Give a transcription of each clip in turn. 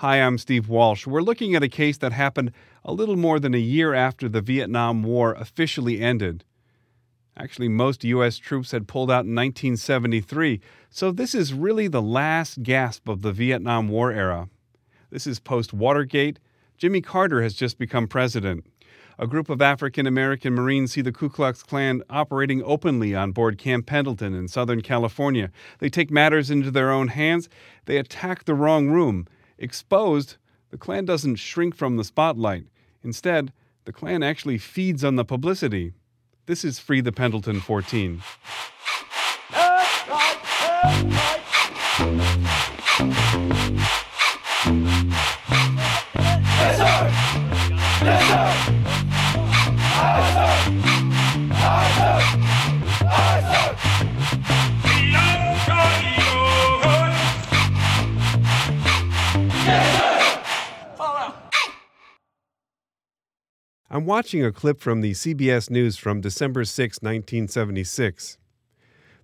Hi, I'm Steve Walsh. We're looking at a case that happened a little more than a year after the Vietnam War officially ended. Actually, most U.S. troops had pulled out in 1973, so this is really the last gasp of the Vietnam War era. This is post Watergate. Jimmy Carter has just become president. A group of African American Marines see the Ku Klux Klan operating openly on board Camp Pendleton in Southern California. They take matters into their own hands. They attack the wrong room. Exposed, the Klan doesn't shrink from the spotlight. Instead, the Klan actually feeds on the publicity. This is Free the Pendleton 14. I'm watching a clip from the CBS News from December 6, 1976.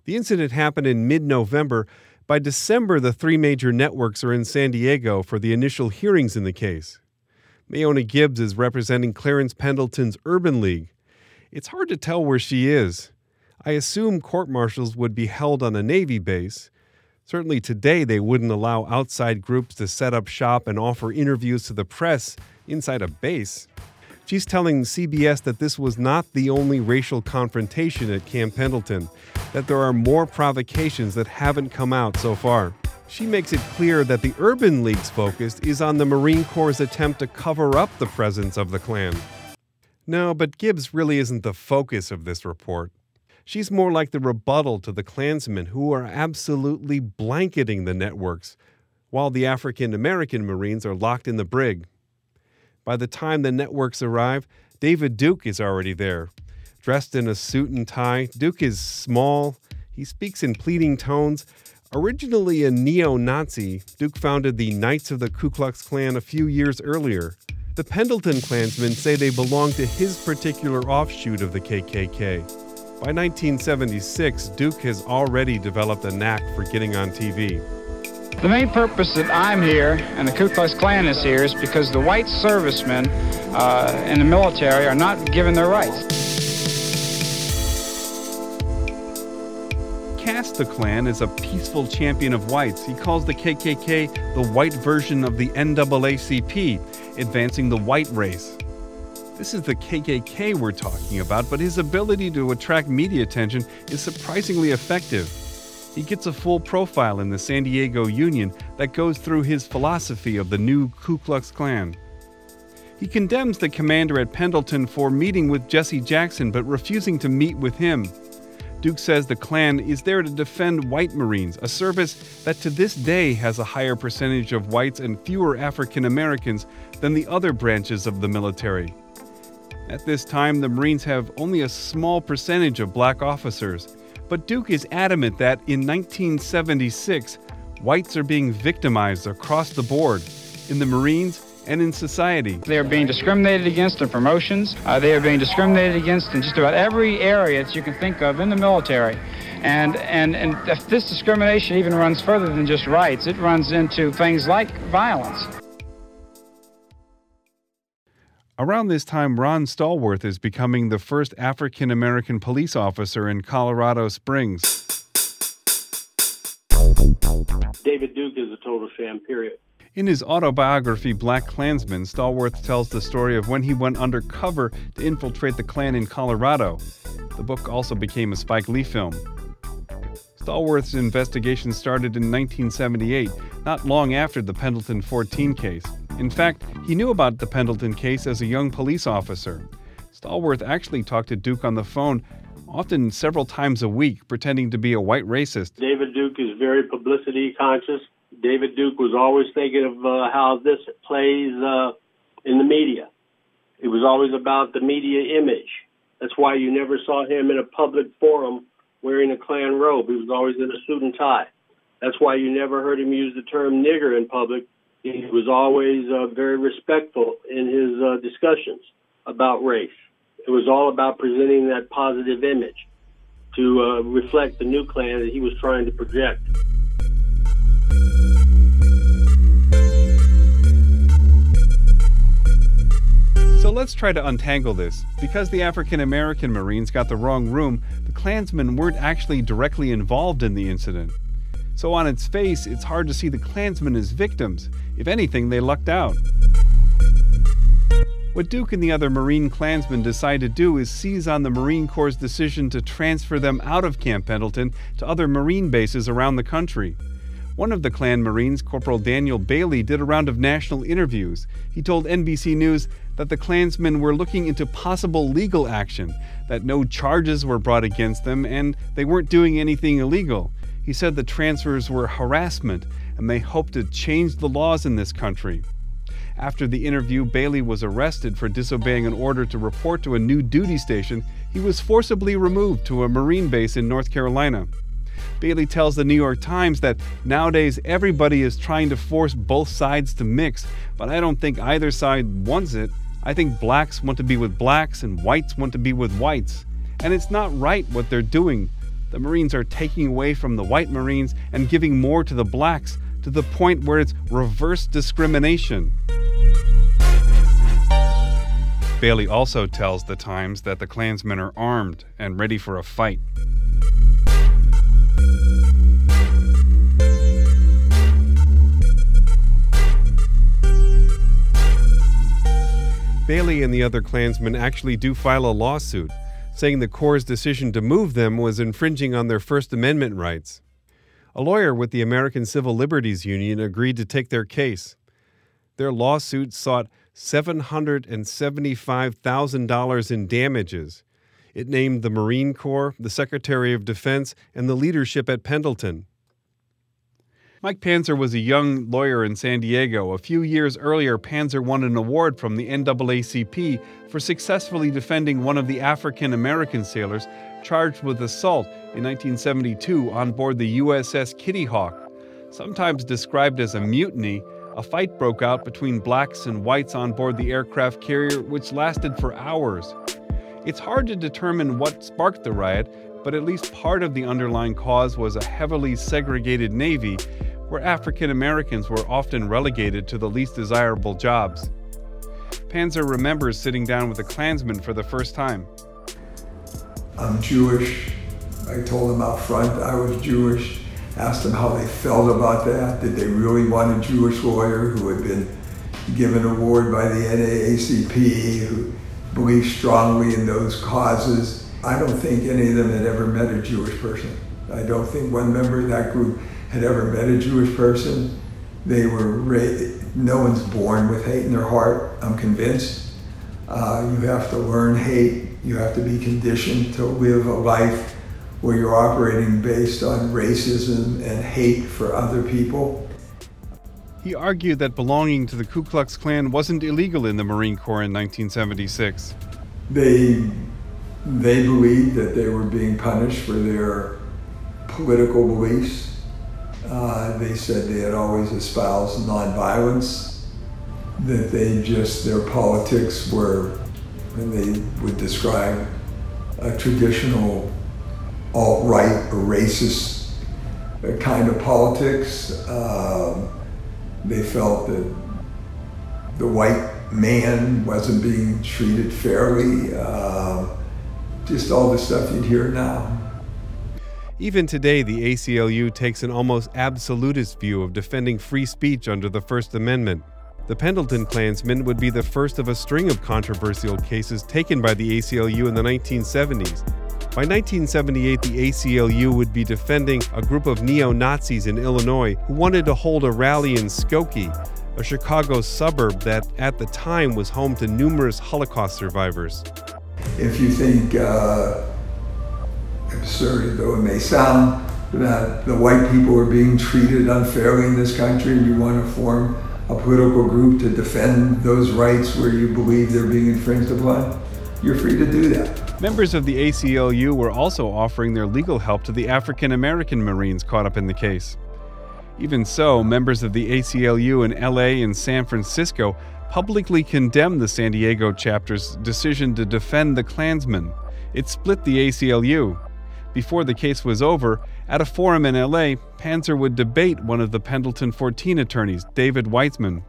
The incident happened in mid November. By December, the three major networks are in San Diego for the initial hearings in the case. Mayona Gibbs is representing Clarence Pendleton's Urban League. It's hard to tell where she is. I assume court martials would be held on a Navy base. Certainly today, they wouldn't allow outside groups to set up shop and offer interviews to the press inside a base. She's telling CBS that this was not the only racial confrontation at Camp Pendleton, that there are more provocations that haven't come out so far. She makes it clear that the Urban League's focus is on the Marine Corps' attempt to cover up the presence of the Klan. No, but Gibbs really isn't the focus of this report. She's more like the rebuttal to the Klansmen who are absolutely blanketing the networks, while the African American Marines are locked in the brig. By the time the networks arrive, David Duke is already there. Dressed in a suit and tie, Duke is small. He speaks in pleading tones. Originally a neo Nazi, Duke founded the Knights of the Ku Klux Klan a few years earlier. The Pendleton Klansmen say they belong to his particular offshoot of the KKK. By 1976, Duke has already developed a knack for getting on TV. The main purpose that I'm here and the Ku Klux Klan is here is because the white servicemen uh, in the military are not given their rights. Cass the Klan is a peaceful champion of whites. He calls the KKK the white version of the NAACP, advancing the white race. This is the KKK we're talking about, but his ability to attract media attention is surprisingly effective. He gets a full profile in the San Diego Union that goes through his philosophy of the new Ku Klux Klan. He condemns the commander at Pendleton for meeting with Jesse Jackson but refusing to meet with him. Duke says the Klan is there to defend white Marines, a service that to this day has a higher percentage of whites and fewer African Americans than the other branches of the military. At this time, the Marines have only a small percentage of black officers. But Duke is adamant that in 1976, whites are being victimized across the board in the Marines and in society. They are being discriminated against in promotions. Uh, they are being discriminated against in just about every area that you can think of in the military. And, and, and this discrimination even runs further than just rights, it runs into things like violence. Around this time, Ron Stallworth is becoming the first African American police officer in Colorado Springs. David Duke is a total sham, period. In his autobiography, Black Klansman, Stallworth tells the story of when he went undercover to infiltrate the Klan in Colorado. The book also became a Spike Lee film. Stallworth's investigation started in 1978, not long after the Pendleton 14 case. In fact, he knew about the Pendleton case as a young police officer. Stallworth actually talked to Duke on the phone, often several times a week, pretending to be a white racist. David Duke is very publicity conscious. David Duke was always thinking of uh, how this plays uh, in the media. It was always about the media image. That's why you never saw him in a public forum wearing a Klan robe. He was always in a suit and tie. That's why you never heard him use the term nigger in public he was always uh, very respectful in his uh, discussions about race. It was all about presenting that positive image to uh, reflect the new Klan that he was trying to project. So let's try to untangle this. Because the African American Marines got the wrong room, the Klansmen weren't actually directly involved in the incident. So, on its face, it's hard to see the Klansmen as victims. If anything, they lucked out. What Duke and the other Marine Klansmen decide to do is seize on the Marine Corps' decision to transfer them out of Camp Pendleton to other Marine bases around the country. One of the Klan Marines, Corporal Daniel Bailey, did a round of national interviews. He told NBC News that the Klansmen were looking into possible legal action, that no charges were brought against them, and they weren't doing anything illegal. He said the transfers were harassment, and they hoped to change the laws in this country. After the interview, Bailey was arrested for disobeying an order to report to a new duty station. He was forcibly removed to a Marine base in North Carolina. Bailey tells the New York Times that nowadays everybody is trying to force both sides to mix, but I don't think either side wants it. I think blacks want to be with blacks and whites want to be with whites. And it's not right what they're doing. The Marines are taking away from the white Marines and giving more to the blacks to the point where it's reverse discrimination. Bailey also tells the Times that the Klansmen are armed and ready for a fight. Bailey and the other Klansmen actually do file a lawsuit, saying the Corps' decision to move them was infringing on their First Amendment rights. A lawyer with the American Civil Liberties Union agreed to take their case. Their lawsuit sought $775,000 in damages. It named the Marine Corps, the Secretary of Defense, and the leadership at Pendleton. Mike Panzer was a young lawyer in San Diego. A few years earlier, Panzer won an award from the NAACP for successfully defending one of the African American sailors charged with assault in 1972 on board the USS Kitty Hawk. Sometimes described as a mutiny, a fight broke out between blacks and whites on board the aircraft carrier, which lasted for hours. It's hard to determine what sparked the riot, but at least part of the underlying cause was a heavily segregated Navy where African Americans were often relegated to the least desirable jobs. Panzer remembers sitting down with a Klansman for the first time. I'm Jewish. I told them out front I was Jewish asked them how they felt about that. Did they really want a Jewish lawyer who had been given an award by the NAACP, who believed strongly in those causes? I don't think any of them had ever met a Jewish person. I don't think one member of that group had ever met a Jewish person. They were ra- no one's born with hate in their heart. I'm convinced. Uh, you have to learn hate. You have to be conditioned to live a life where you're operating based on racism and hate for other people. He argued that belonging to the Ku Klux Klan wasn't illegal in the Marine Corps in 1976. They, they believed that they were being punished for their political beliefs. Uh, they said they had always espoused nonviolence, that they just, their politics were, and they would describe a traditional alt right or racist kind of politics. Um, they felt that the white man wasn't being treated fairly. Uh, just all the stuff you'd hear now. Even today, the ACLU takes an almost absolutist view of defending free speech under the First Amendment. The Pendleton Klansmen would be the first of a string of controversial cases taken by the ACLU in the 1970s. By 1978, the ACLU would be defending a group of neo Nazis in Illinois who wanted to hold a rally in Skokie, a Chicago suburb that at the time was home to numerous Holocaust survivors. If you think, uh, absurd though it may sound, that the white people are being treated unfairly in this country and you want to form a political group to defend those rights where you believe they're being infringed upon, you're free to do that. Members of the ACLU were also offering their legal help to the African American Marines caught up in the case. Even so, members of the ACLU in LA and San Francisco publicly condemned the San Diego chapter's decision to defend the Klansmen. It split the ACLU. Before the case was over, at a forum in LA, Panzer would debate one of the Pendleton 14 attorneys, David Weitzman.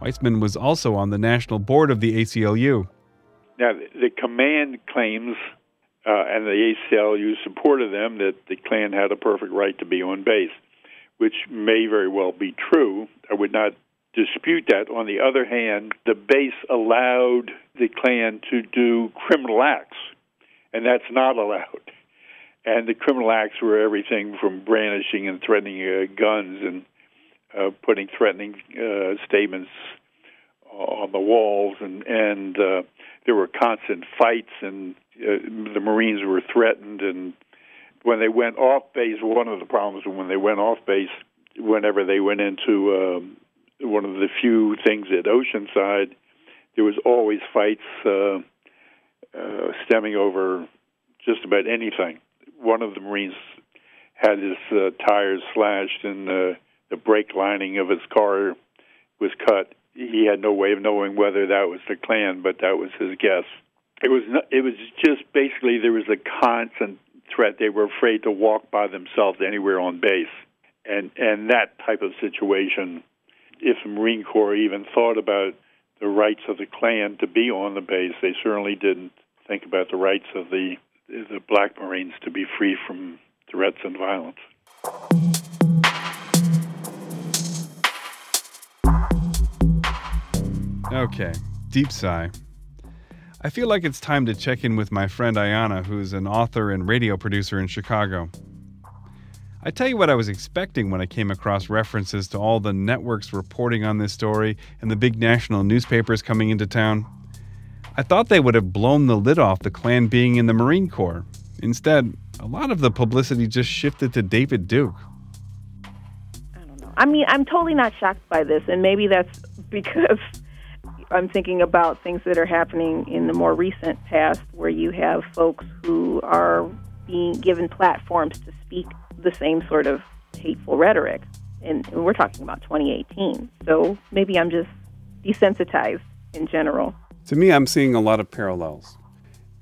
Weitzman was also on the national board of the ACLU. Now, the command claims, uh, and the ACLU supported them, that the Klan had a perfect right to be on base, which may very well be true. I would not dispute that. On the other hand, the base allowed the Klan to do criminal acts, and that's not allowed. And the criminal acts were everything from brandishing and threatening uh, guns and uh, putting threatening uh, statements on the walls, and and uh, there were constant fights, and uh, the Marines were threatened. And when they went off base, one of the problems when they went off base, whenever they went into um, one of the few things at Oceanside, there was always fights uh, uh, stemming over just about anything. One of the Marines had his uh, tires slashed and uh, the brake lining of his car was cut. He had no way of knowing whether that was the Klan, but that was his guess. It was not, it was just basically there was a constant threat. They were afraid to walk by themselves anywhere on base, and and that type of situation. If the Marine Corps even thought about the rights of the Klan to be on the base, they certainly didn't think about the rights of the the Black Marines to be free from threats and violence. Okay, deep sigh. I feel like it's time to check in with my friend Ayana, who's an author and radio producer in Chicago. I tell you what I was expecting when I came across references to all the networks reporting on this story and the big national newspapers coming into town. I thought they would have blown the lid off the Klan being in the Marine Corps. Instead, a lot of the publicity just shifted to David Duke. I don't know. I mean, I'm totally not shocked by this, and maybe that's because I'm thinking about things that are happening in the more recent past where you have folks who are being given platforms to speak the same sort of hateful rhetoric. And we're talking about 2018. So maybe I'm just desensitized in general. To me, I'm seeing a lot of parallels.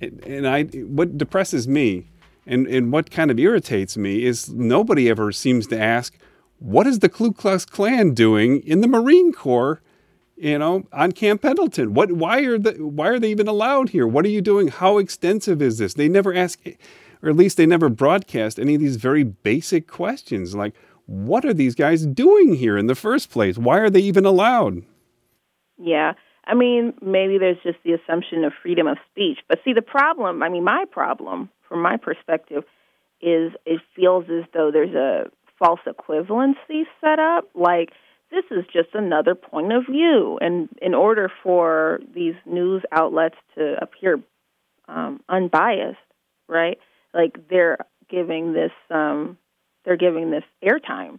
And I, what depresses me and, and what kind of irritates me is nobody ever seems to ask, what is the Ku Klux Klan doing in the Marine Corps you know, on Camp Pendleton. What? Why are the? Why are they even allowed here? What are you doing? How extensive is this? They never ask, or at least they never broadcast any of these very basic questions, like what are these guys doing here in the first place? Why are they even allowed? Yeah. I mean, maybe there's just the assumption of freedom of speech. But see, the problem, I mean, my problem from my perspective is it feels as though there's a false equivalency set up. Like, this is just another point of view. And in order for these news outlets to appear um, unbiased, right? Like they're giving this, um, they're giving this airtime,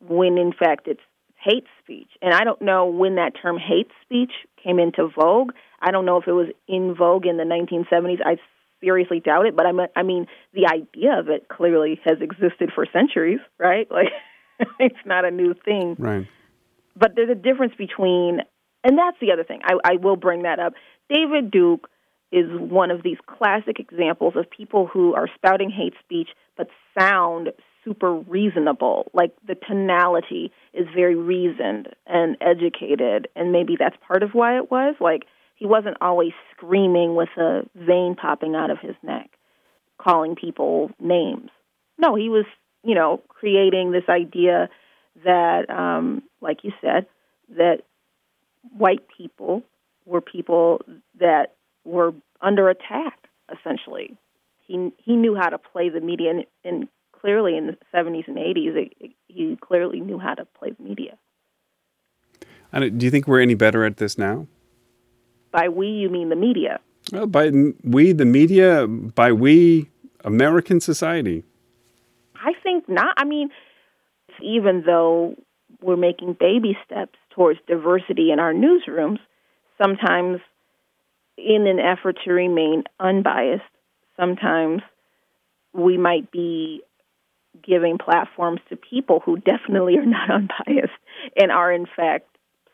when in fact it's hate speech. And I don't know when that term hate speech came into vogue. I don't know if it was in vogue in the 1970s. I seriously doubt it. But I mean, I mean, the idea of it clearly has existed for centuries, right? Like. it's not a new thing. Right. But there's a difference between, and that's the other thing. I, I will bring that up. David Duke is one of these classic examples of people who are spouting hate speech but sound super reasonable. Like the tonality is very reasoned and educated, and maybe that's part of why it was. Like he wasn't always screaming with a vein popping out of his neck, calling people names. No, he was you know, creating this idea that, um, like you said, that white people were people that were under attack. Essentially, he he knew how to play the media, and, and clearly in the seventies and eighties, he clearly knew how to play the media. And do you think we're any better at this now? By we, you mean the media? Well, by we, the media. By we, American society. I think not. I mean, even though we're making baby steps towards diversity in our newsrooms, sometimes in an effort to remain unbiased, sometimes we might be giving platforms to people who definitely are not unbiased and are in fact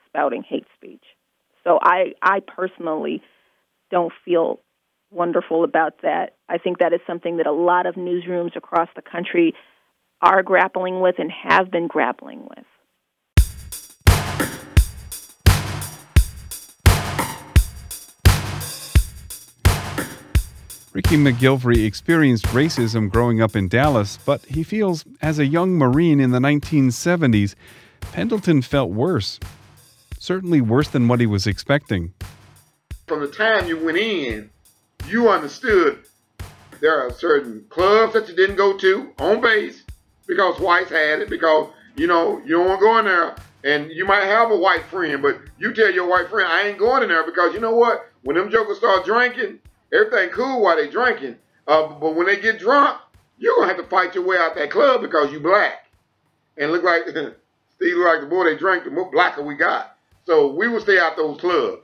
spouting hate speech. So I I personally don't feel wonderful about that. I think that is something that a lot of newsrooms across the country are grappling with and have been grappling with. Ricky McGilvery experienced racism growing up in Dallas, but he feels as a young Marine in the 1970s, Pendleton felt worse. Certainly worse than what he was expecting. From the time you went in, you understood there are certain clubs that you didn't go to on base because whites had it, because, you know, you don't want to go in there and you might have a white friend, but you tell your white friend, I ain't going in there because you know what? When them jokers start drinking, everything cool while they drinking. Uh, but when they get drunk, you're gonna have to fight your way out that club because you black. And look like Steve look like the more they drink, the more blacker we got. So we will stay out those clubs.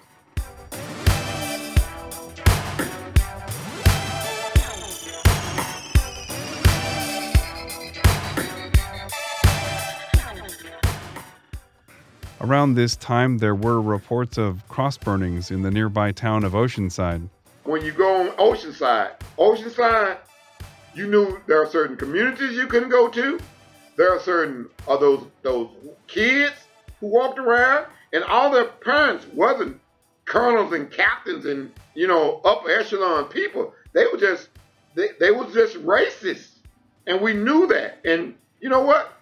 Around this time, there were reports of cross burnings in the nearby town of Oceanside. When you go on Oceanside, Oceanside, you knew there are certain communities you couldn't go to. There are certain of those those kids who walked around, and all their parents wasn't colonels and captains and you know upper echelon people. They were just they, they was just racist, and we knew that. And you know what?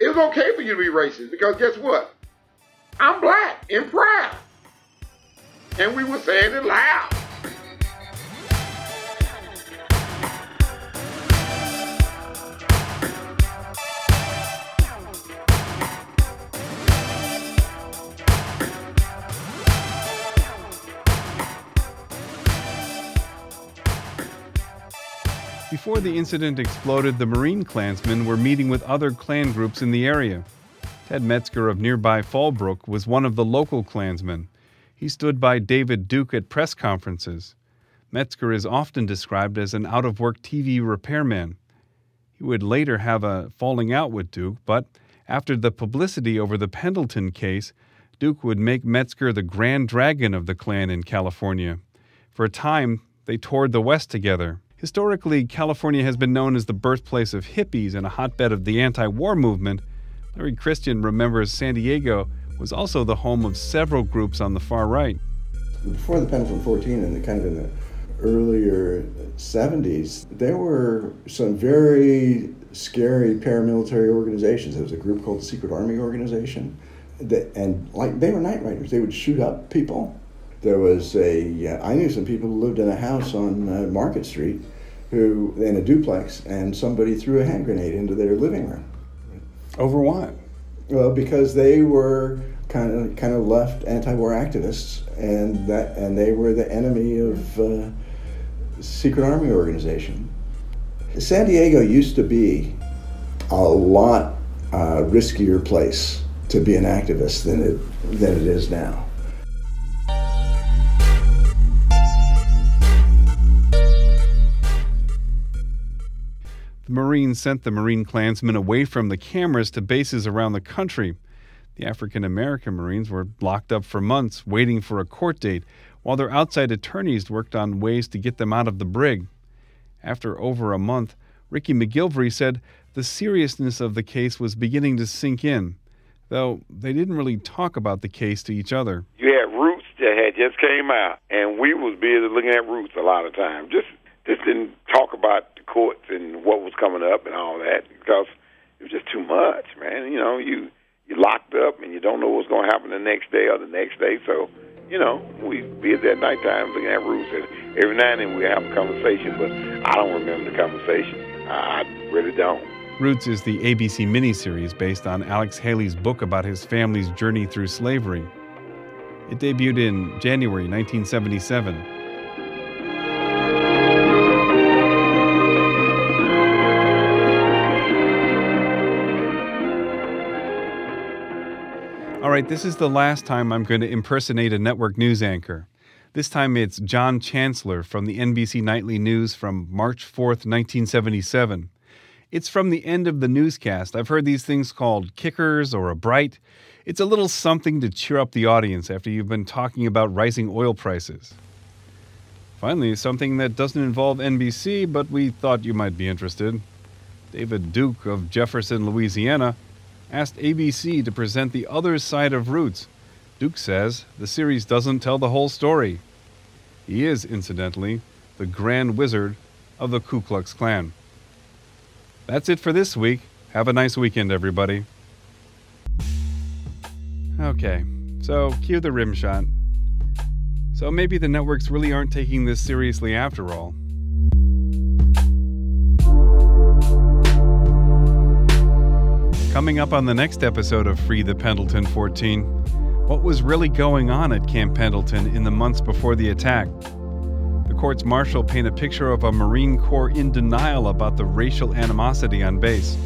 It was okay for you to be racist because guess what? I'm black and proud. And we were saying it loud. Before the incident exploded, the Marine Klansmen were meeting with other Klan groups in the area. Ted Metzger of nearby Fallbrook was one of the local Klansmen. He stood by David Duke at press conferences. Metzger is often described as an out of work TV repairman. He would later have a falling out with Duke, but after the publicity over the Pendleton case, Duke would make Metzger the grand dragon of the Klan in California. For a time, they toured the West together. Historically, California has been known as the birthplace of hippies and a hotbed of the anti war movement, Larry Christian remembers San Diego was also the home of several groups on the far right. Before the Pendleton 14 and the kind of in the earlier 70s, there were some very scary paramilitary organizations. There was a group called the Secret Army Organization, that, and like they were night riders. They would shoot up people. There was a I knew some people who lived in a house on uh, Market Street, who in a duplex, and somebody threw a hand grenade into their living room over what? Well, because they were kind of kind of left anti-war activists, and that and they were the enemy of uh, secret army organization. San Diego used to be a lot uh, riskier place to be an activist than it than it is now. The Marines sent the Marine Klansmen away from the cameras to bases around the country. The African American Marines were locked up for months, waiting for a court date, while their outside attorneys worked on ways to get them out of the brig. After over a month, Ricky McGilvery said the seriousness of the case was beginning to sink in, though they didn't really talk about the case to each other. You had Roots that had just came out, and we was busy looking at Roots a lot of times. Just just didn't talk about the courts and what was coming up and all that because it was just too much, man. You know, you you locked up and you don't know what's going to happen the next day or the next day. So, you know, we be at that nighttime looking at Roots, and every now and then we have a conversation, but I don't remember the conversation. I really don't. Roots is the ABC miniseries based on Alex Haley's book about his family's journey through slavery. It debuted in January 1977. All right, this is the last time I'm going to impersonate a network news anchor. This time it's John Chancellor from the NBC Nightly News from March 4th, 1977. It's from the end of the newscast. I've heard these things called kickers or a bright. It's a little something to cheer up the audience after you've been talking about rising oil prices. Finally, something that doesn't involve NBC, but we thought you might be interested. David Duke of Jefferson, Louisiana, asked ABC to present the other side of Roots. Duke says the series doesn't tell the whole story. He is, incidentally, the Grand Wizard of the Ku Klux Klan. That's it for this week. Have a nice weekend, everybody. Okay, so cue the rim shot. So maybe the networks really aren't taking this seriously after all. Coming up on the next episode of Free the Pendleton 14, what was really going on at Camp Pendleton in the months before the attack? The courts martial paint a picture of a Marine Corps in denial about the racial animosity on base.